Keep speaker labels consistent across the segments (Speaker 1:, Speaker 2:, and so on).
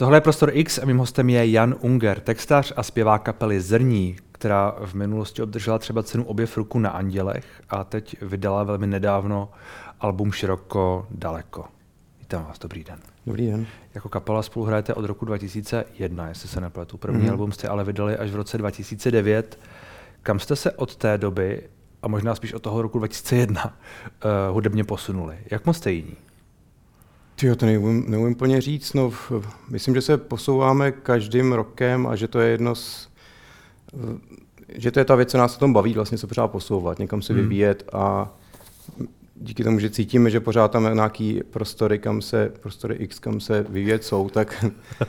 Speaker 1: Tohle je Prostor X a mým hostem je Jan Unger, textař a zpěvák kapely Zrní, která v minulosti obdržela třeba cenu Objev ruku na Andělech a teď vydala velmi nedávno album Široko daleko. Vítám vás, dobrý den.
Speaker 2: Dobrý den.
Speaker 1: Jako kapela spolu hrajete od roku 2001, jestli se nepletu. První mm. album jste ale vydali až v roce 2009. Kam jste se od té doby, a možná spíš od toho roku 2001, uh, eh, hudebně posunuli? Jak moc jste jiní?
Speaker 2: Tyjo, to neumím, neumím plně říct. No, myslím, že se posouváme každým rokem a že to je jedno z, že to je ta věc, co nás o tom baví, vlastně se pořád posouvat, někam se hmm. vyvíjet a díky tomu, že cítíme, že pořád tam nějaký prostory, kam se, prostory X, kam se vyvíjet jsou, tak,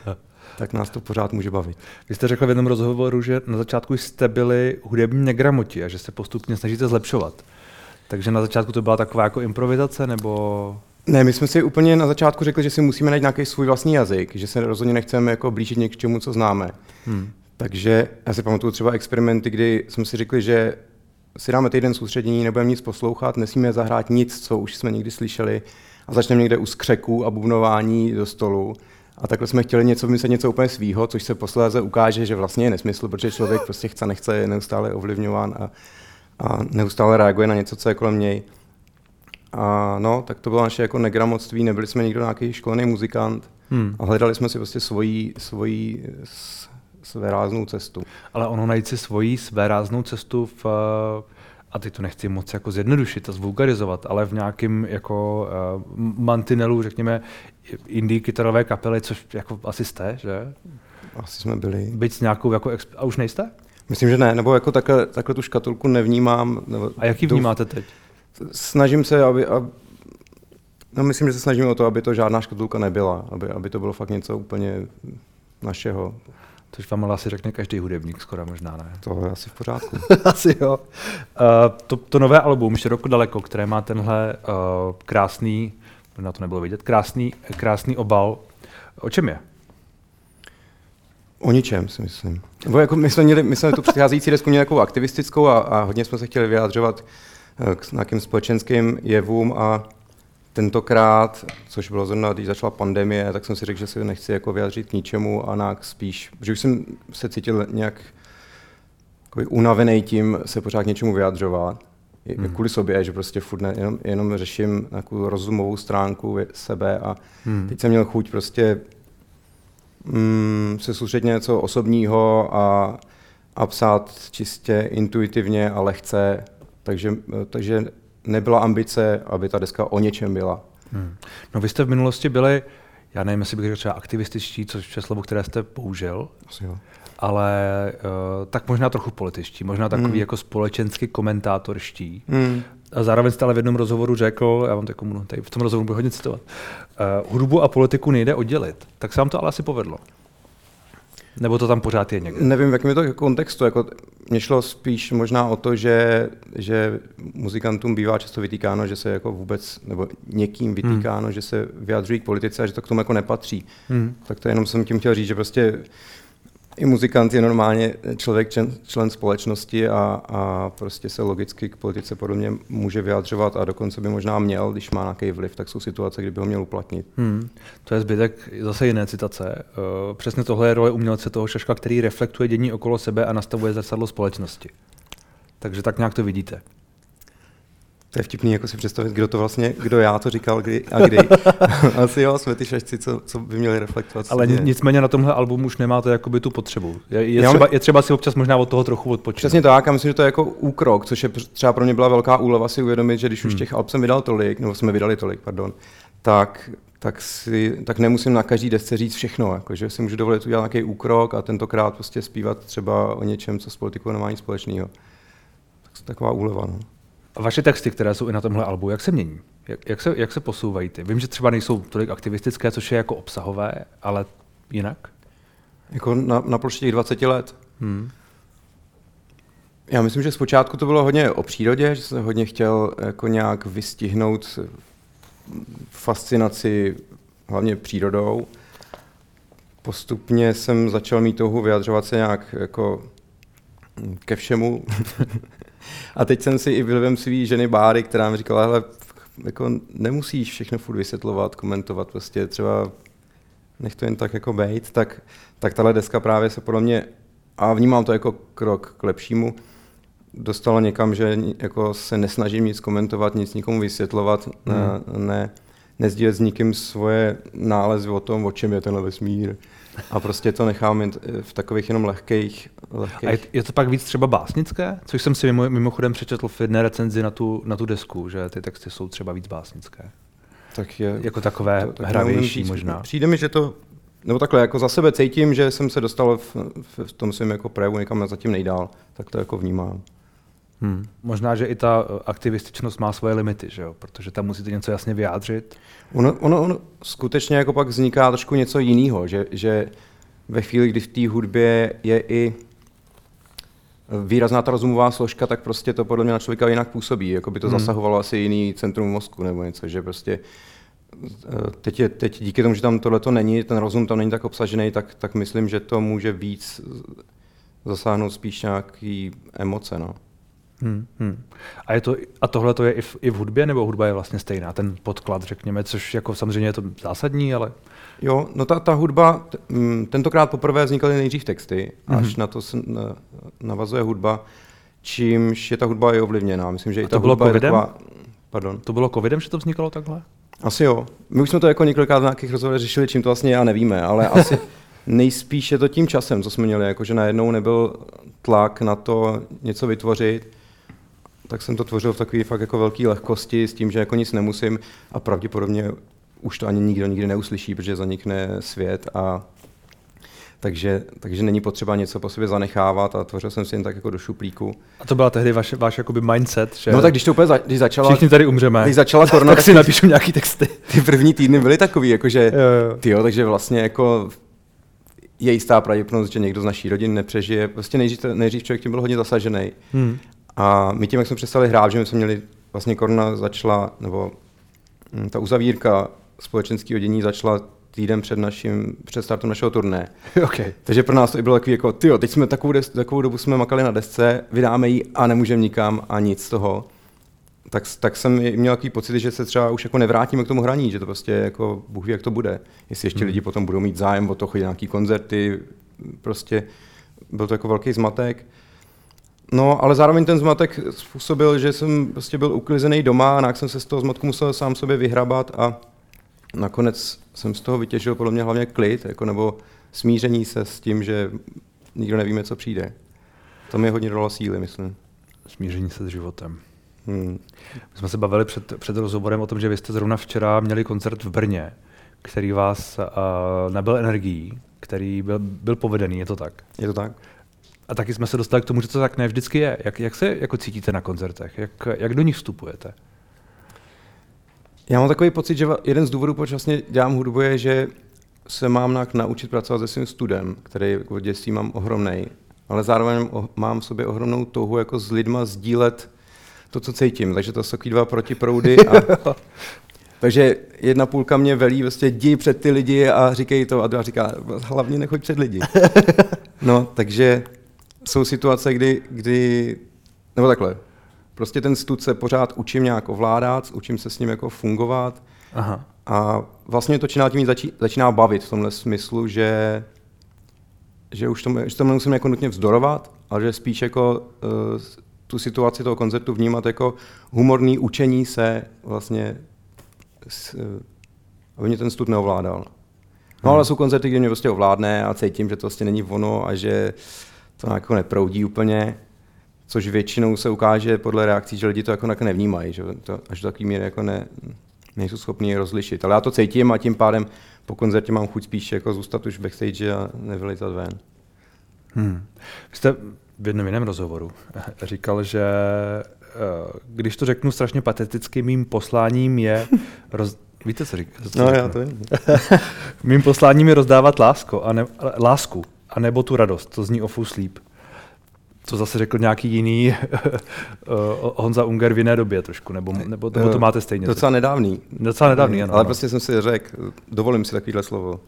Speaker 2: tak nás to pořád může bavit.
Speaker 1: Vy jste řekl v jednom rozhovoru, že na začátku jste byli hudební negramoti a že se postupně snažíte zlepšovat. Takže na začátku to byla taková jako improvizace, nebo
Speaker 2: ne, my jsme si úplně na začátku řekli, že si musíme najít nějaký svůj vlastní jazyk, že se rozhodně nechceme jako blížit něčemu, co známe. Hmm. Takže já si pamatuju třeba experimenty, kdy jsme si řekli, že si dáme týden soustředění, nebudeme nic poslouchat, nesmíme zahrát nic, co už jsme někdy slyšeli a začneme někde u skřeku a bubnování do stolu. A takhle jsme chtěli něco vymyslet, něco úplně svýho, což se posléze ukáže, že vlastně je nesmysl, protože člověk prostě chce, nechce, je neustále ovlivňován a, a neustále reaguje na něco, co je kolem něj. A no, tak to bylo naše jako negramotství, nebyli jsme nikdo nějaký školený muzikant hmm. a hledali jsme si prostě svoji, svoji své ráznou cestu.
Speaker 1: Ale ono najít si svoji své ráznou cestu v, a teď to nechci moc jako zjednodušit a zvulgarizovat, ale v nějakém jako uh, mantinelu, řekněme, indie kytarové kapely, což jako asi jste, že?
Speaker 2: Asi jsme byli.
Speaker 1: Byť s nějakou jako, exp- a už nejste?
Speaker 2: Myslím, že ne, nebo jako takhle, takhle tu škatulku nevnímám. Nebo
Speaker 1: a jaký vnímáte teď?
Speaker 2: Snažím se, aby, aby no myslím, že se snažím o to, aby to žádná škatulka nebyla, aby, aby to bylo fakt něco úplně našeho.
Speaker 1: Což vám ale asi řekne každý hudebník, skoro možná ne.
Speaker 2: To je asi v pořádku.
Speaker 1: asi jo. Uh, to, to nové album, Široko daleko, které má tenhle uh, krásný, na to nebylo vidět, krásný, krásný obal. O čem je?
Speaker 2: O ničem, si myslím. Bo jako my, jsme měli, my jsme tu předcházející desku měli takovou aktivistickou a, a hodně jsme se chtěli vyjádřovat Eh, k nějakým společenským jevům a tentokrát, což bylo zrovna, když začala pandemie, tak jsem si řekl, že se nechci jako vyjádřit k ničemu a nějak spíš, že už jsem se cítil nějak unavený tím se pořád k něčemu vyjadřovat. Hmm. Kvůli sobě, že prostě furt ne, jenom, jenom řeším nějakou rozumovou stránku sebe a hmm. teď jsem měl chuť prostě mm, se soustředit něco osobního a, a psát čistě intuitivně a lehce takže, takže nebyla ambice, aby ta deska o něčem byla. Hmm.
Speaker 1: No vy jste v minulosti byli, já nevím, jestli bych řekl třeba aktivističtí, což je slovo, které jste použil,
Speaker 2: Asi jo.
Speaker 1: ale uh, tak možná trochu političtí, možná takový hmm. jako společensky komentátorští. Hmm. A zároveň jste ale v jednom rozhovoru řekl, já vám to jako tady v tom rozhovoru budu hodně citovat, uh, hudbu a politiku nejde oddělit. Tak se vám to ale asi povedlo. Nebo to tam pořád je někde?
Speaker 2: Nevím, v jakém je to kontextu. Jako, mě šlo spíš možná o to, že, že muzikantům bývá často vytýkáno, že se jako vůbec, nebo někým vytýkáno, hmm. že se vyjadřují k politice a že to k tomu jako nepatří. Hmm. Tak to jenom jsem tím chtěl říct, že prostě i muzikant je normálně člověk, člen, člen společnosti a, a prostě se logicky k politice podobně může vyjadřovat a dokonce by možná měl, když má nějaký vliv, tak jsou situace, kdy by ho měl uplatnit. Hmm.
Speaker 1: To je zbytek zase jiné citace. Uh, přesně tohle je role umělce toho šaška, který reflektuje dění okolo sebe a nastavuje zrcadlo společnosti. Takže tak nějak to vidíte.
Speaker 2: To je vtipný, jako si představit, kdo to vlastně, kdo já to říkal kdy a kdy. Asi jo, jsme ty šašci, co, co by měli reflektovat.
Speaker 1: Ale děje. nicméně na tomhle albumu už nemáte jakoby tu potřebu. Je, je, třeba, je třeba si občas možná od toho trochu odpočinout.
Speaker 2: Přesně tak, já myslím, že to je jako úkrok, což je třeba pro mě byla velká úleva si uvědomit, že když hmm. už těch alb jsem vydal tolik, nebo jsme vydali tolik, pardon, tak, tak, si, tak nemusím na každý desce říct všechno, jako, že si můžu dovolit udělat nějaký úkrok a tentokrát prostě zpívat třeba o něčem, co s politikou nemá nic společného. Tak taková úleva. No.
Speaker 1: A vaše texty, které jsou i na tomhle albu, jak se mění? Jak, jak, se, jak se posouvají ty? Vím, že třeba nejsou tolik aktivistické, což je jako obsahové, ale jinak?
Speaker 2: Jako na, na ploště těch 20 let. Hmm. Já myslím, že zpočátku to bylo hodně o přírodě, že jsem hodně chtěl jako nějak vystihnout fascinaci hlavně přírodou. Postupně jsem začal mít touhu vyjadřovat se nějak jako ke všemu. A teď jsem si i vylivem svý ženy Báry, která mi říkala, hele, jako nemusíš všechno furt vysvětlovat, komentovat, prostě třeba nech to jen tak jako bejt, tak, tak tahle deska právě se podle mě, a vnímám to jako krok k lepšímu, dostala někam, že jako se nesnažím nic komentovat, nic nikomu vysvětlovat, hmm. ne, ne, nezdílet s nikým svoje nálezy o tom, o čem je tenhle vesmír. A prostě to nechám jen v takových jenom lehkých... lehkých...
Speaker 1: A je, je to pak víc třeba básnické? Což jsem si mimo, mimochodem přečetl v jedné recenzi na tu, na tu desku, že ty texty jsou třeba víc básnické.
Speaker 2: Tak je,
Speaker 1: jako takové to, tak hravější možná.
Speaker 2: Přijde mi, že to, nebo takhle, jako za sebe cítím, že jsem se dostal v, v, v tom svém jako projevu někam zatím nejdál, tak to jako vnímám.
Speaker 1: Hmm. Možná, že i ta eh, aktivističnost má svoje limity, že jo? protože tam musíte něco jasně vyjádřit.
Speaker 2: Ono, ono, ono skutečně jako pak vzniká trošku něco jiného, že, že ve chvíli, kdy v té hudbě je i výrazná ta rozumová složka, tak prostě to podle mě na člověka jinak působí, jako by to hmm. zasahovalo asi jiný centrum mozku nebo něco, že prostě eh, teď, je, teď díky tomu, že tam tohle to není, ten rozum tam není tak obsažený, tak, tak myslím, že to může víc zasáhnout spíš nějaký emoce. No.
Speaker 1: Hmm, hmm. A, je to, a tohle to je i v, i v hudbě, nebo hudba je vlastně stejná, ten podklad, řekněme, což jako samozřejmě je to zásadní, ale...
Speaker 2: Jo, no ta, ta hudba, t, m, mm, tentokrát poprvé vznikaly nejdřív texty, mm-hmm. až na to se na, navazuje hudba, čímž je ta hudba i ovlivněná. Myslím, že
Speaker 1: a
Speaker 2: i ta
Speaker 1: to bylo
Speaker 2: hudba
Speaker 1: covidem?
Speaker 2: je taková... Pardon.
Speaker 1: To bylo covidem, že to vznikalo takhle?
Speaker 2: Asi jo. My už jsme to jako několikrát v nějakých rozhovorech řešili, čím to vlastně já nevíme, ale asi nejspíš je to tím časem, co jsme měli, jako že najednou nebyl tlak na to něco vytvořit, tak jsem to tvořil v takové fakt jako velké lehkosti s tím, že jako nic nemusím a pravděpodobně už to ani nikdo nikdy neuslyší, protože zanikne svět a takže, takže není potřeba něco po sobě zanechávat a tvořil jsem si jen tak jako do šuplíku.
Speaker 1: A to byla tehdy vaše, váš jakoby mindset, že...
Speaker 2: No tak když to úplně za, když začala...
Speaker 1: Všichni tady umřeme.
Speaker 2: Když začala korona,
Speaker 1: tak si napíšu nějaký texty.
Speaker 2: Ty první týdny byly takový, jakože, jo, takže vlastně jako je jistá pravděpodobnost, že někdo z naší rodiny nepřežije. Prostě nejdřív, nejdřív člověk tím byl hodně zasažený. Hmm. A my tím, jak jsme přestali hrát, že my jsme měli, vlastně korona začala, nebo hm, ta uzavírka společenského dění začala týden před naším, před startem našeho turné.
Speaker 1: Okay.
Speaker 2: Takže pro nás to i bylo takový jako, tyjo, teď jsme takovou, des, takovou dobu jsme makali na desce, vydáme ji a nemůžeme nikam a nic z toho. Tak, tak jsem měl takový pocit, že se třeba už jako nevrátíme k tomu hraní, že to prostě jako, Bůh ví, jak to bude. Jestli ještě hmm. lidi potom budou mít zájem o to, chodit nějaký koncerty, prostě byl to jako velký zmatek. No, ale zároveň ten zmatek způsobil, že jsem prostě byl uklizený doma a jak jsem se z toho zmatku musel sám sobě vyhrabat a nakonec jsem z toho vytěžil podle mě hlavně klid, jako nebo smíření se s tím, že nikdo nevíme, co přijde. To mi hodně dalo síly, myslím.
Speaker 1: Smíření se s životem. Hmm. My jsme se bavili před, před rozhovorem o tom, že vy jste zrovna včera měli koncert v Brně, který vás uh, nabil energií, který byl, byl povedený, je to tak?
Speaker 2: Je to tak.
Speaker 1: A taky jsme se dostali k tomu, že to tak ne vždycky je. Jak, jak se jako cítíte na koncertech? Jak, jak do nich vstupujete?
Speaker 2: Já mám takový pocit, že jeden z důvodů, proč vlastně dělám hudbu, je, že se mám naučit pracovat se svým studem, který jako v dětství mám ohromný, ale zároveň mám v sobě ohromnou touhu jako s lidma sdílet to, co cítím. Takže to jsou takový dva protiproudy. A, takže jedna půlka mě velí, vlastně jdi před ty lidi a říkej to, a druhá říká, hlavně nechoď před lidi. No, takže jsou situace, kdy, kdy, nebo takhle, prostě ten stud se pořád učím nějak ovládat, učím se s ním jako fungovat Aha. a vlastně to čím tím začí, začíná bavit v tomhle smyslu, že, že už tomu, že tomu nemusím jako nutně vzdorovat, ale že spíš jako uh, tu situaci toho koncertu vnímat jako humorný učení se vlastně, s, uh, aby mě ten stud neovládal. No ale hmm. jsou koncerty, kde mě prostě ovládne a cítím, že to vlastně není ono a že uh, to jako neproudí úplně, což většinou se ukáže podle reakcí, že lidi to jako nevnímají, že to až do takové míry jako ne, nejsou schopni je rozlišit. Ale já to cítím a tím pádem po koncertě mám chuť spíš jako zůstat už backstage a nevyletat ven.
Speaker 1: Hmm. Vy jste v jednom jiném rozhovoru říkal, že eh, když to řeknu strašně pateticky, mým posláním je roz... Víte, co říká?
Speaker 2: No, já to vím.
Speaker 1: mým posláním je rozdávat lásku, a ne, lásku a nebo tu radost. To zní Awful Sleep. Co zase řekl nějaký jiný eh, Honza Unger v jiné době trošku, nebo, nebo, nebo to máte stejně?
Speaker 2: Docela nedávný.
Speaker 1: Docela nedávný, ano.
Speaker 2: Ale prostě jsem si řekl, dovolím si takovýhle slovo.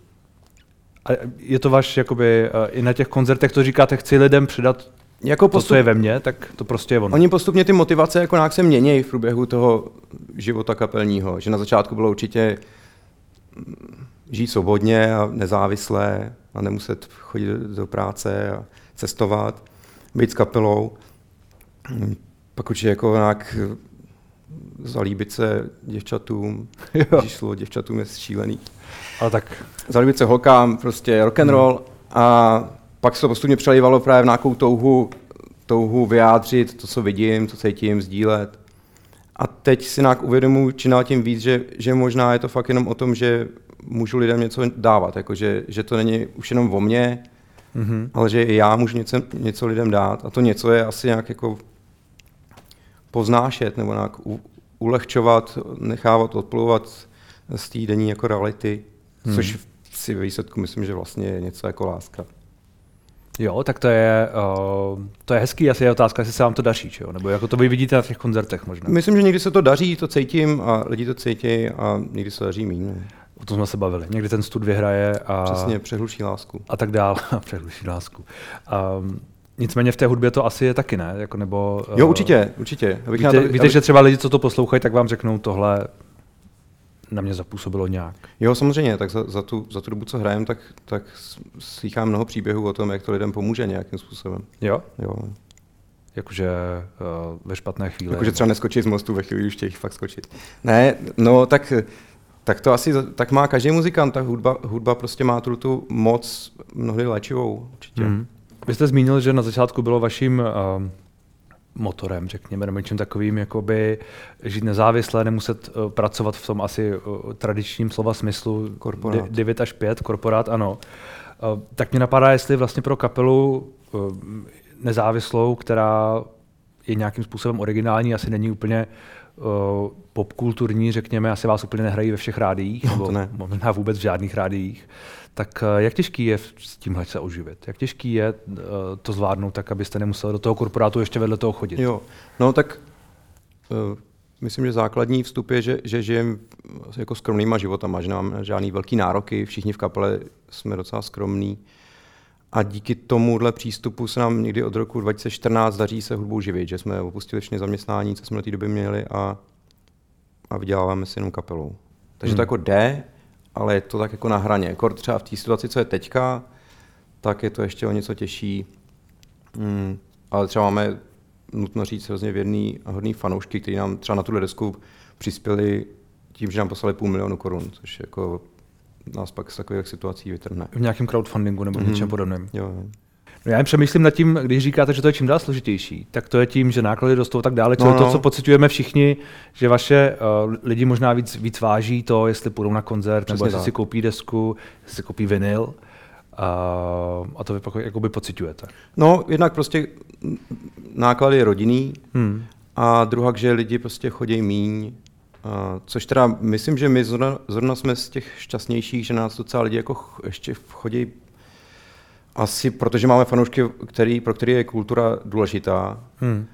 Speaker 1: A je to vaš, jakoby, eh, i na těch koncertech to říkáte, chci lidem předat jako postup, to, co je ve mně, tak to prostě je ono.
Speaker 2: Oni postupně ty motivace jako nějak se mění v průběhu toho života kapelního, že na začátku bylo určitě žít svobodně a nezávisle a nemuset chodit do práce a cestovat, být s kapelou. Pak určitě jako nějak zalíbit se děvčatům, když slovo děvčatům je šílený.
Speaker 1: Ale tak...
Speaker 2: Zalíbit se holkám, prostě rock and roll hmm. a pak se to postupně přelívalo právě v nějakou touhu, touhu vyjádřit to, co vidím, co cítím, sdílet. A teď si nějak uvědomuji čím tím víc, že, že možná je to fakt jenom o tom, že můžu lidem něco dávat, jako že, že to není už jenom o mně, mm-hmm. ale že i já můžu něco, něco lidem dát. A to něco je asi nějak jako poznášet nebo nějak u, ulehčovat, nechávat odplouvat z té denní jako reality, hmm. což si výsledku myslím, že vlastně je něco jako láska.
Speaker 1: Jo, tak to je, uh, to je hezký, asi je otázka, jestli se vám to daří, čo? nebo jako to vy vidíte na těch koncertech možná.
Speaker 2: Myslím, že někdy se to daří, to cítím a lidi to cítí a někdy se daří méně.
Speaker 1: O tom jsme se bavili. Někdy ten stud vyhraje a...
Speaker 2: Přesně, přehluší lásku.
Speaker 1: A tak dál, přehluší lásku. Um, Nicméně v té hudbě to asi je taky, ne? Jako nebo,
Speaker 2: jo, určitě, určitě.
Speaker 1: Abych víte, to, víte abych... že třeba lidi, co to poslouchají, tak vám řeknou tohle na mě zapůsobilo nějak.
Speaker 2: Jo, samozřejmě, tak za, za, tu, za tu dobu, co hrajem, tak, tak slychám mnoho příběhů o tom, jak to lidem pomůže nějakým způsobem.
Speaker 1: Jo?
Speaker 2: Jo.
Speaker 1: Jakože uh, ve špatné chvíli.
Speaker 2: Jakože třeba neskočí z mostu ve chvíli, už chtějí fakt skočit. Ne, no tak, tak to asi tak má každý muzikant, ta hudba, hudba prostě má tu, tu moc mnohdy léčivou, určitě. Mm.
Speaker 1: Vy jste zmínil, že na začátku bylo vaším uh, motorem, řekněme, nebo něčím takovým, jakoby žít nezávisle, nemuset uh, pracovat v tom asi uh, tradičním slova smyslu
Speaker 2: korporát.
Speaker 1: 9 až 5, korporát, ano. Uh, tak mě napadá, jestli vlastně pro kapelu uh, nezávislou, která je nějakým způsobem originální, asi není úplně uh, popkulturní, řekněme, asi vás úplně nehrají ve všech rádiích,
Speaker 2: no, nebo ne.
Speaker 1: možná vůbec v žádných rádiích. Tak eh, jak těžký je s tímhle se oživit? Jak těžký je eh, to zvládnout tak, abyste nemuseli do toho korporátu ještě vedle toho chodit?
Speaker 2: Jo, no tak uh, myslím, že základní vstup je, že, že žijem jako skromnýma životama, že nemám žádný velký nároky, všichni v kapele jsme docela skromní. A díky tomuhle přístupu se nám někdy od roku 2014 daří se hudbou živit, že jsme opustili všechny zaměstnání, co jsme na té době měli a, a vyděláváme si jenom kapelou. Takže hmm. to jako jde, ale je to tak jako na hraně. Kor třeba v té situaci, co je teďka, tak je to ještě o něco těžší. Hmm, ale třeba máme, nutno říct, hrozně věrný a hodný fanoušky, kteří nám třeba na tuhle desku přispěli tím, že nám poslali půl milionu korun, což jako nás pak z takových situací vytrhne.
Speaker 1: V nějakém crowdfundingu nebo mm-hmm. něčem podobném.
Speaker 2: Jo, jo.
Speaker 1: No já přemýšlím nad tím, když říkáte, že to je čím dál složitější, tak to je tím, že náklady rostou tak dále. Čili no, no. to, co pocitujeme všichni, že vaše uh, lidi možná víc, víc váží to, jestli půjdou na koncert, Přesně nebo jestli tak. si koupí desku, jestli si koupí vinyl. Uh, a to vy pak jakoby pocitujete.
Speaker 2: No, jednak prostě náklady je rodinný hmm. a druhá, že lidi prostě chodí míň, což teda myslím, že my zrovna, zrovna jsme z těch šťastnějších, že nás docela lidi jako ještě chodí asi protože máme fanoušky, který, pro který je kultura důležitá. Hmm.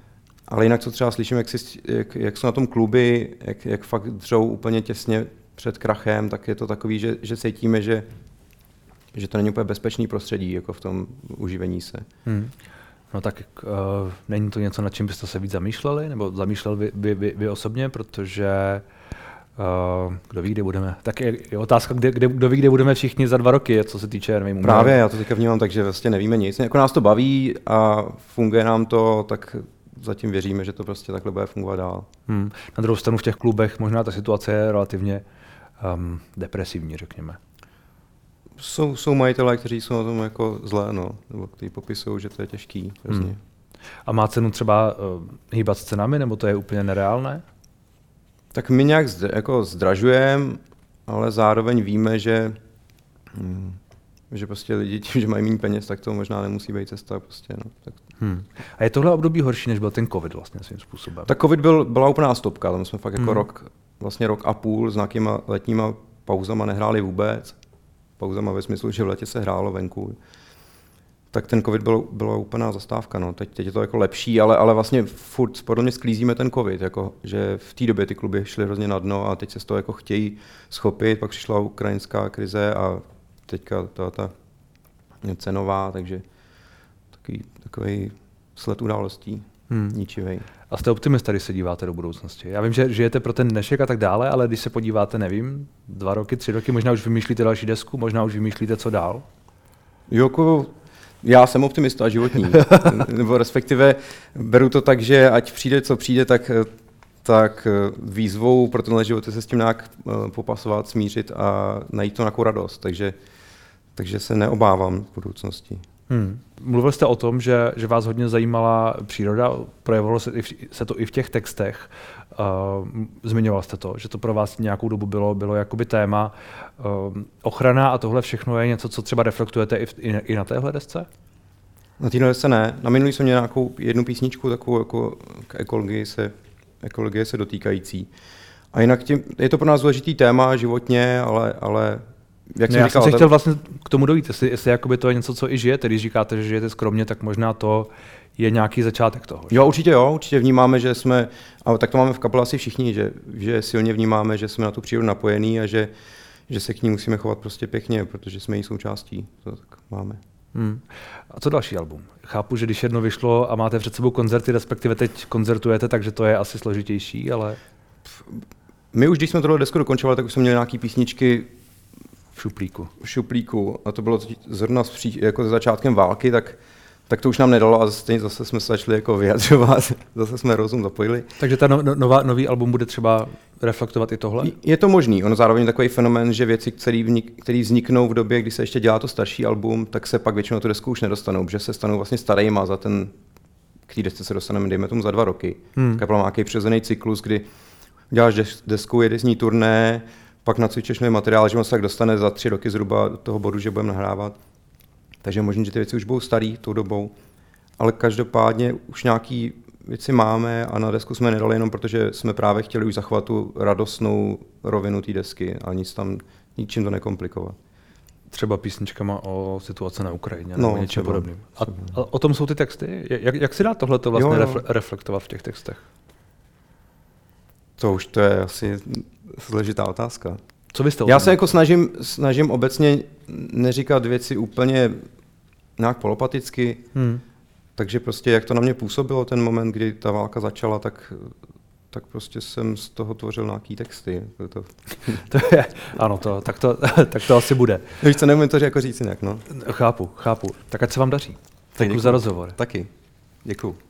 Speaker 2: Ale jinak, co třeba slyším, jak, si, jak, jak jsou na tom kluby, jak, jak fakt dřou úplně těsně před krachem, tak je to takový, že, že cítíme, že, že to není úplně bezpečný prostředí jako v tom uživení se. Hmm.
Speaker 1: No tak uh, není to něco, nad čím byste se víc zamýšleli, nebo zamýšlel vy, vy, vy, vy osobně, protože Uh, kdo ví, kde budeme. Tak je, je otázka, kde, kde, kdo ví, kde budeme všichni za dva roky, co se týče nevím,
Speaker 2: Právě, já to teďka vnímám tak, že vlastně nevíme nic. Jako nás to baví a funguje nám to, tak zatím věříme, že to prostě takhle bude fungovat dál.
Speaker 1: Hmm. Na druhou stranu v těch klubech možná ta situace je relativně um, depresivní, řekněme.
Speaker 2: Jsou, jsou majitelé, kteří jsou na tom jako zlé, no, nebo kteří popisují, že to je těžký. Hmm.
Speaker 1: A má cenu třeba uh, hýbat s cenami, nebo to je úplně nereálné?
Speaker 2: Tak my nějak zdra, jako zdražujeme, ale zároveň víme, že, hm, že prostě lidi tím, že mají méně peněz, tak to možná nemusí být cesta. Prostě, no. tak.
Speaker 1: Hmm. A je tohle období horší, než byl ten covid vlastně svým způsobem?
Speaker 2: Tak covid byl, byla úplná stopka, tam jsme fakt jako hmm. rok, vlastně rok a půl s nějakýma letníma pauzama nehráli vůbec. Pauzama ve smyslu, že v letě se hrálo venku tak ten covid byl, byla úplná zastávka. No. Teď, teď je to jako lepší, ale, ale vlastně furt podle mě sklízíme ten covid, jako, že v té době ty kluby šly hrozně na dno a teď se z toho jako chtějí schopit, pak přišla ukrajinská krize a teďka ta, ta cenová, takže takový, takový sled událostí. Hmm. ničivý.
Speaker 1: A jste optimista, když se díváte do budoucnosti. Já vím, že žijete pro ten dnešek a tak dále, ale když se podíváte, nevím, dva roky, tři roky, možná už vymýšlíte další desku, možná už vymýšlíte, co dál?
Speaker 2: Jo, jako já jsem optimista životní, nebo respektive beru to tak, že ať přijde, co přijde, tak, tak výzvou pro tenhle život je se s tím nějak eh, popasovat, smířit a najít to nějakou radost. Takže, takže se neobávám v budoucnosti.
Speaker 1: Hmm. Mluvil jste o tom, že, že vás hodně zajímala příroda, projevovalo se, se to i v těch textech. Uh, zmiňoval jste to, že to pro vás nějakou dobu bylo, bylo jakoby téma. Uh, ochrana a tohle všechno je něco, co třeba reflektujete i, v, i, i na téhle desce?
Speaker 2: Na téhle desce ne. Na minulý jsem měl nějakou jednu písničku takovou jako k ekologii se, ekologie se dotýkající. A jinak tím, je to pro nás důležitý téma životně, ale, ale
Speaker 1: jak ne, já říkal, jsem se chtěl vlastně k tomu dojít, jestli, jestli jakoby to je něco, co i žijete. Když říkáte, že žijete skromně, tak možná to je nějaký začátek toho.
Speaker 2: Jo, určitě jo, určitě vnímáme, že jsme, a tak to máme v kapele asi všichni, že, že silně vnímáme, že jsme na tu přírodu napojení a že, že se k ní musíme chovat prostě pěkně, protože jsme její součástí. To tak máme.
Speaker 1: Hmm. A co další album? Chápu, že když jedno vyšlo a máte před sebou koncerty, respektive teď koncertujete, takže to je asi složitější, ale...
Speaker 2: My už, když jsme tohle desku dokončovali, tak už jsme měli nějaké písničky
Speaker 1: šuplíku.
Speaker 2: V šuplíku. A to bylo zrovna s pří, jako začátkem války, tak, tak to už nám nedalo a zase, zase jsme se začali jako vyjadřovat, zase jsme rozum zapojili.
Speaker 1: Takže ta no, no, nová, nový album bude třeba reflektovat i tohle?
Speaker 2: Je to možný. Ono zároveň takový fenomén, že věci, které vzniknou v době, kdy se ještě dělá to starší album, tak se pak většinou tu desku už nedostanou, protože se stanou vlastně starýma za ten, k té desce se dostaneme, dejme tomu za dva roky. Hmm. Kapela má nějaký přirozený cyklus, kdy děláš desku, jede z ní turné, pak nacvičeš nový materiál, že on se tak dostane za tři roky zhruba do toho bodu, že budeme nahrávat. Takže možná, že ty věci už budou starý tou dobou, ale každopádně už nějaký věci máme a na desku jsme nedali jenom protože jsme právě chtěli už zachovat tu radostnou rovinu té desky a nic tam, ničím to nekomplikovat.
Speaker 1: Třeba písničkama o situaci na Ukrajině no, nebo něčem podobným. A, a o tom jsou ty texty? Jak, jak si dá tohle vlastně jo, jo. reflektovat v těch textech?
Speaker 2: To už to je asi složitá otázka.
Speaker 1: Co byste
Speaker 2: Já se jako snažím, snažím obecně neříkat věci úplně nějak polopaticky, hmm. takže prostě jak to na mě působilo ten moment, kdy ta válka začala, tak tak prostě jsem z toho tvořil nějaký texty.
Speaker 1: To, to je, ano, to, tak, to, tak to asi bude.
Speaker 2: Víš co, nevím to jako říct jinak, no.
Speaker 1: Chápu, chápu. Tak ať se vám daří. Děkuji za rozhovor.
Speaker 2: Taky. Děkuji.